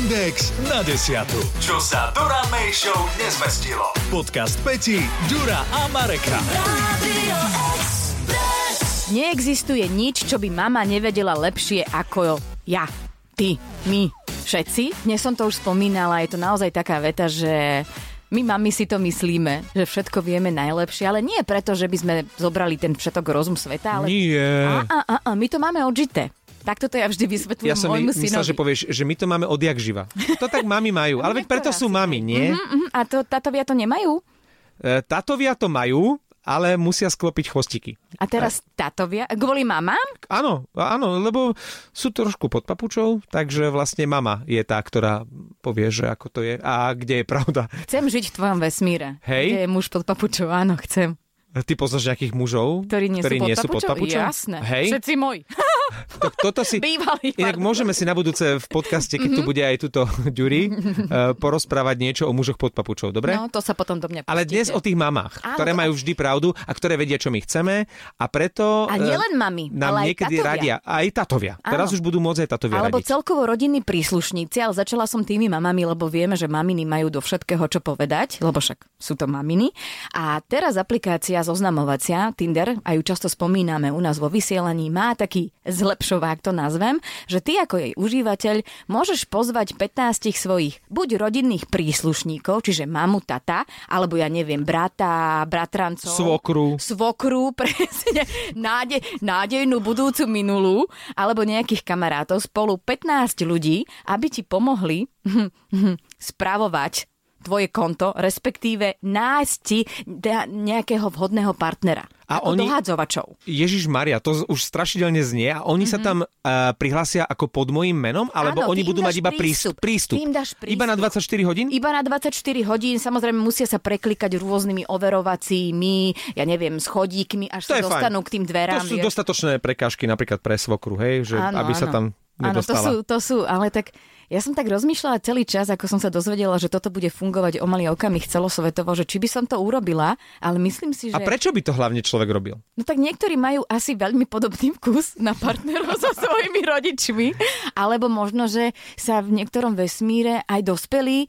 Index na desiatu. Čo sa Dura May Show nezmestilo. Podcast Peti, Dura a Mareka. Neexistuje nič, čo by mama nevedela lepšie ako ja, ty, my, všetci. Dnes som to už spomínala, je to naozaj taká veta, že my mami si to myslíme, že všetko vieme najlepšie, ale nie preto, že by sme zobrali ten všetok rozum sveta, ale... Nie. A, a, a, a, my to máme odžité. Takto to ja vždy vysvetľujem Ja som môjmu my, myslel, synovi. že povieš, že my to máme odjak živa. To tak mami majú, ale veď preto sú mami, nie? Mhm. A to, tátovia to nemajú? E, Tatovia to majú, ale musia sklopiť chvostiky. A teraz tátovia? Kvôli mamám? Áno, áno, lebo sú trošku pod papučou, takže vlastne mama je tá, ktorá povie, že ako to je a kde je pravda. Chcem žiť v tvojom vesmíre. Hej. Kde je muž pod papučou, áno, chcem. Ty poznáš nejakých mužov, Ktorí nie, ktorí sú, pod nie sú pod papučou? Jasné. Hej, Všetci moji. to, toto si... Bývalí. Inak pardon. môžeme si na budúce v podcaste, keď tu bude aj túto Ďuri, eh, porozprávať niečo o mužoch pod papučou, dobre? No, to sa potom do mňa Ale dnes pustíte. o tých mamách, Áno, ktoré to- majú vždy pravdu a ktoré vedia, čo my chceme a preto A eh, nielen mami, nám ale aj niekedy tatovia. radia. Aj tatovia. Áno. Teraz už budú môcť aj tatovia Alebo radiť. celkovo rodinní príslušníci, ale začala som tými mamami, lebo vieme, že maminy majú do všetkého čo povedať, lebo však sú to maminy. A teraz aplikácia zoznamovacia Tinder, a ju často spomíname u nás vo vysielaní, má taký zlepšovák, to nazvem, že ty ako jej užívateľ môžeš pozvať 15 svojich buď rodinných príslušníkov, čiže mamu, tata, alebo ja neviem, brata, bratrancov. Svokru. Svokru, presne, náde, nádejnú budúcu minulú, alebo nejakých kamarátov, spolu 15 ľudí, aby ti pomohli spravovať tvoje konto, respektíve nájsť ti nejakého vhodného partnera. A ako oni- dohádzovačov. Ježiš Maria, to už strašidelne znie a oni mm-hmm. sa tam uh, prihlásia ako pod mojím menom, alebo Mhm. Áno, oni budú mať iba prístup. prístup. Im dáš prístup. Iba na 24 hodín? Iba na 24 hodín, samozrejme musia sa preklikať rôznymi overovacími, ja neviem, schodíkmi, až To sa je fajn. dostanú k tým dverám. To sú vieš. dostatočné prekážky napríklad pre svokru, hej, že Áno, aby sa áno. tam Áno, to sú, to sú, ale tak ja som tak rozmýšľala celý čas, ako som sa dozvedela, že toto bude fungovať o malý okamih celosvetovo, že či by som to urobila, ale myslím si, že... A prečo by to hlavne človek robil? No tak niektorí majú asi veľmi podobný vkus na partnerov so svojimi rodičmi, alebo možno, že sa v niektorom vesmíre aj dospelí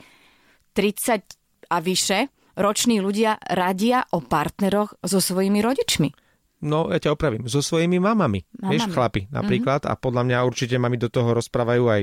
30 a vyše roční ľudia radia o partneroch so svojimi rodičmi. No, ja ťa opravím. So svojimi mamami. Mamami. Vieš, chlapi napríklad. A podľa mňa určite mami do toho rozprávajú aj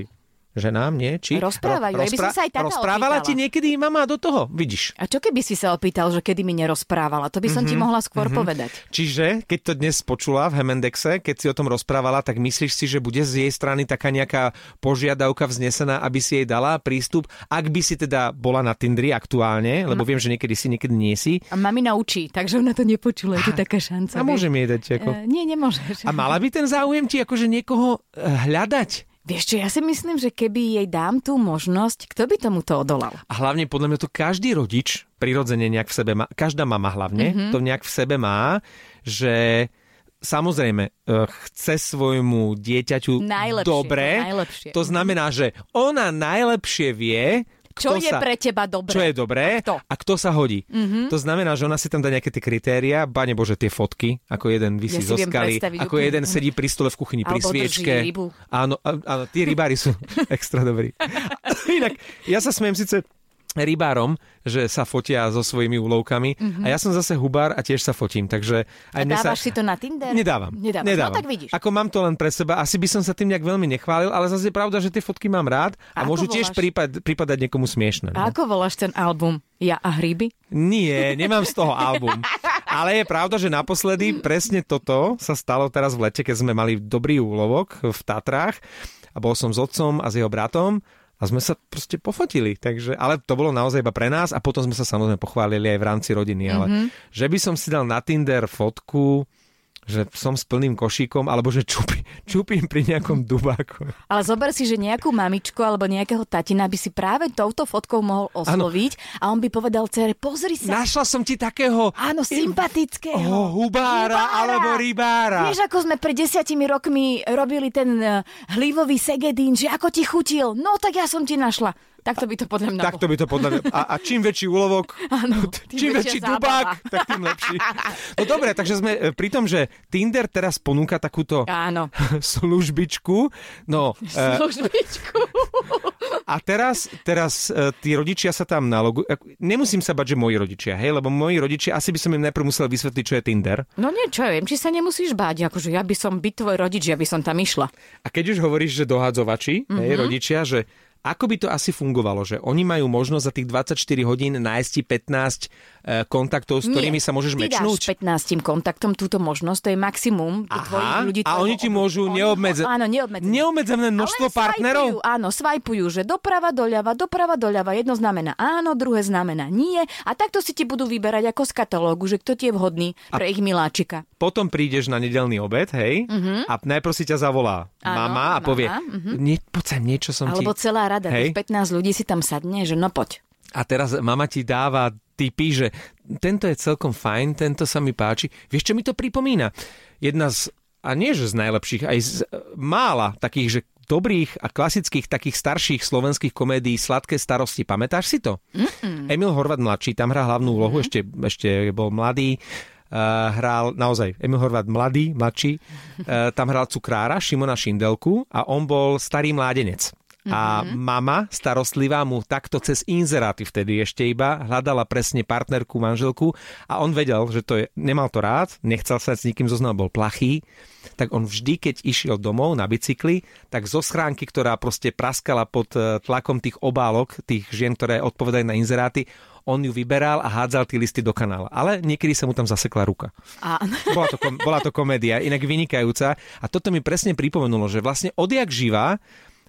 ženám, nie? Či? Rozprávajú, aj by som sa aj tata Rozprávala opýtala. ti niekedy mama do toho? Vidíš. A čo keby si sa opýtal, že kedy mi nerozprávala? To by som ti mohla skôr povedať. Čiže, keď to dnes počula v Hemendexe, keď si o tom rozprávala, tak myslíš si, že bude z jej strany taká nejaká požiadavka vznesená, aby si jej dala prístup, ak by si teda bola na Tindri aktuálne, lebo viem, že niekedy si, niekedy nie si. A mami naučí, takže ona to nepočula, je to taká šanca. A môžem jej dať ako... E, nie, nemôžeš. A mala by ten záujem ti akože niekoho eh, hľadať? Vieš čo, ja si myslím, že keby jej dám tú možnosť, kto by tomu to odolal? A hlavne podľa mňa to každý rodič prirodzene nejak v sebe má, každá mama hlavne mm-hmm. to nejak v sebe má, že samozrejme eh, chce svojmu dieťaťu Najlepšie, dobre. najlepšie. To znamená, že ona najlepšie vie, Čo kto je sa, pre teba dobré? čo je dobré A kto? a kto sa hodí. Mm-hmm. To znamená, že ona si tam dá nejaké tie kritéria, bane bože tie fotky, ako jeden vysí Ja zo skaly, ako úplne. jeden sedí pri stole v kuchyni pri Alebo drží sviečke. rybu. Áno, áno, tí rybári sú extra dobrí. Inak, ja sa smiem síce rybárom, že sa fotia so svojimi úlovkami mm-hmm. a ja som zase hubár a tiež sa fotím, takže aj A mne sa... dávaš si to na Tinder? Nedávam. Nedávaš. Nedávam. No tak vidíš. Ako mám to len pre seba, asi by som sa tým nejak veľmi nechválil, ale zase je pravda, že tie fotky mám rád a, A môžu tiež voláš? prípad, prípadať niekomu smiešne. A No. ako voláš ten album? Ja a hryby? Nie, nemám z toho album. Ale je pravda, že naposledy presne toto sa stalo teraz v lete, keď sme mali dobrý úlovok v Tatrách a bol som s otcom a s jeho bratom a sme sa proste pofotili. Takže, ale to bolo naozaj iba pre nás a potom sme sa samozrejme pochválili aj v rámci rodiny. Ale Mhm. že by som si dal na Tinder fotku, že som s plným košíkom, alebo že čupi, čupím pri nejakom dubáku. Ale zober si, že nejakú mamičku alebo nejakého tatina by si práve touto fotkou mohol osloviť a on by povedal cere, pozri sa, Našla som ti takého áno, sympatického. oh, hubára, alebo rybára. Vieš, ako sme pred desiatimi rokmi robili ten uh, hlívový segedín, že ako ti chutil? No tak ja som ti našla. Takto by to podľa mňa Takto by to podľa mňa... A, a čím väčší úlovok, Áno, čím väčší dubák, tak tým lepší. No dobre, takže sme e, pri tom, že Tinder teraz ponúka takúto Áno. službičku. No, e, Službičku. A teraz, teraz uh, tí rodičia sa tam nalogujú. Nemusím sa bať, že moji rodičia, hej, lebo moji rodičia, asi by som im najprv musel vysvetliť, čo je Tinder. No nie, čo ja viem, či sa nemusíš báť, akože ja by som byť tvoj rodič, ja by som tam išla. A keď už hovoríš, že dohadzovači, mm-hmm. hej, mhm. rodičia, že ako by to asi fungovalo, že oni majú možnosť za tých 24 hodín nájsť 15 E, kontaktov, s ktorými Nie, sa môžeš ty mečnúť? dáš 15 kontaktom túto možnosť, to je maximum tvojich ľudí. A oni ti môžu neobmedzené áno, neobmedzené. neobmedzené množstvo Ale partnerov? Svajpujú, áno, svajpujú, že doprava, doľava, doprava, doľava. Jedno znamená áno, druhé znamená nie. A takto si ti budú vyberať ako z katalógu, že kto ti je vhodný pre a ich miláčika. Potom prídeš na nedelný obed, hej, uh-huh. a najprv si ťa zavolá áno, mama a povie, uh-huh. nie, poď sem, niečo som Alebo ti... Celá rada, hej. 15 ľudí si tam sadne, že no poď. A teraz mama ti dáva typy, že tento je celkom fajn, tento sa mi páči. Vieš, čo mi to pripomína? Jedna z, a nie že z najlepších, aj z mála takých, že dobrých a klasických takých starších slovenských komédií Sladké starosti. Pamätáš si to? Mm-mm. Emil Horvat mladší tam hrá hlavnú úlohu, mm-hmm. ešte, ešte bol mladý. Uh, hral naozaj Emil Horvat mladý, mladší, uh, tam hral cukrára Šimona Šindelku a on bol starý mládenec. A mm-hmm. mama starostlivá mu takto cez inzeráty vtedy ešte iba hľadala presne partnerku, manželku a on vedel, že to je, nemal to rád, nechcel sa s nikým zoznal, bol plachý, tak on vždy, keď išiel domov na bicykli, tak zo schránky, ktorá proste praskala pod eh, tlakom tých obálok, tých žien, ktoré odpovedajú na inzeráty, on ju vyberal a hádzal tie listy do kanála. Ale niekedy sa mu tam zasekla ruka. A... Bola, to, bola to komédia, inak vynikajúca. A toto mi presne pripomenulo, že vlastne odjak živá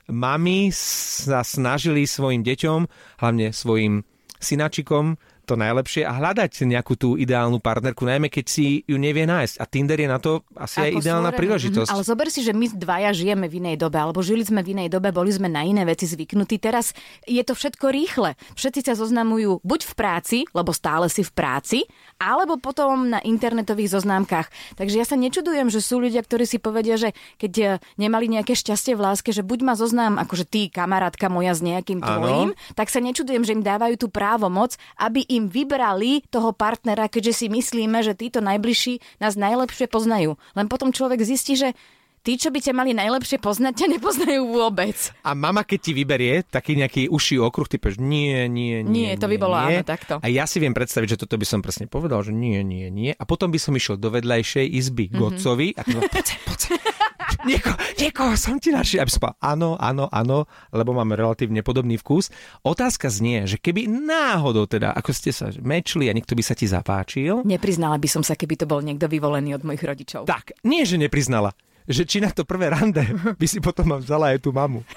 mami sa snažili svojim deťom, hlavne svojim synačikom, to najlepšie a hľadať nejakú tú ideálnu partnerku, najmä keď si ju nevie nájsť. A Tinder je na to asi aj ideálna stvorené. príležitosť. Mhm, ale zober si, že my dvaja žijeme v inej dobe, alebo žili sme v inej dobe, boli sme na iné veci zvyknutí. Teraz je to všetko rýchle. Všetci sa zoznamujú buď v práci, lebo stále si v práci, alebo potom na internetových zoznámkach. Takže ja sa nečudujem, že sú ľudia, ktorí si povedia, že keď eh, nemali nejaké šťastie v láske, že buď ma zoznám, akože ty, kamarátka moja s nejakým tvojím, tak sa nečudujem, že im dávajú tú právomoc, aby im im vybrali toho partnera, keďže si myslíme, že títo najbližší nás najlepšie poznajú. Len potom človek zistí, že tí, čo by ťa mali najlepšie poznať, ťa nepoznajú vôbec. A mama, keď ti vyberie taký nejaký uší okruh, ty povieš nie, nie, nie. Nie, to by bolo nie. áno takto. A ja si viem predstaviť, že toto by som presne povedal, že nie, nie, nie. A potom by som išiel do vedľajšej izby mm-hmm. Gocovi a to poď, poď, Nieko, niekoho som ti našiel. Aby som povedal, áno, áno, áno, lebo máme relatívne podobný vkus. Otázka znie, že keby náhodou teda, ako ste sa mečli a niekto by sa ti zapáčil. Nepriznala by som sa, keby to bol niekto vyvolený od mojich rodičov. Tak, nie, že nepriznala. Že či na to prvé rande by si potom vzala aj tú mamu.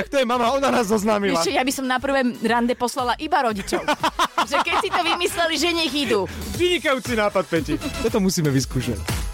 tak to je mama, ona nás zoznámila. Ešte, ja by som na prvé rande poslala iba rodičov. že keď si to vymysleli, že nech idú. Vynikajúci nápad, Peti. Toto musíme vyskúšať.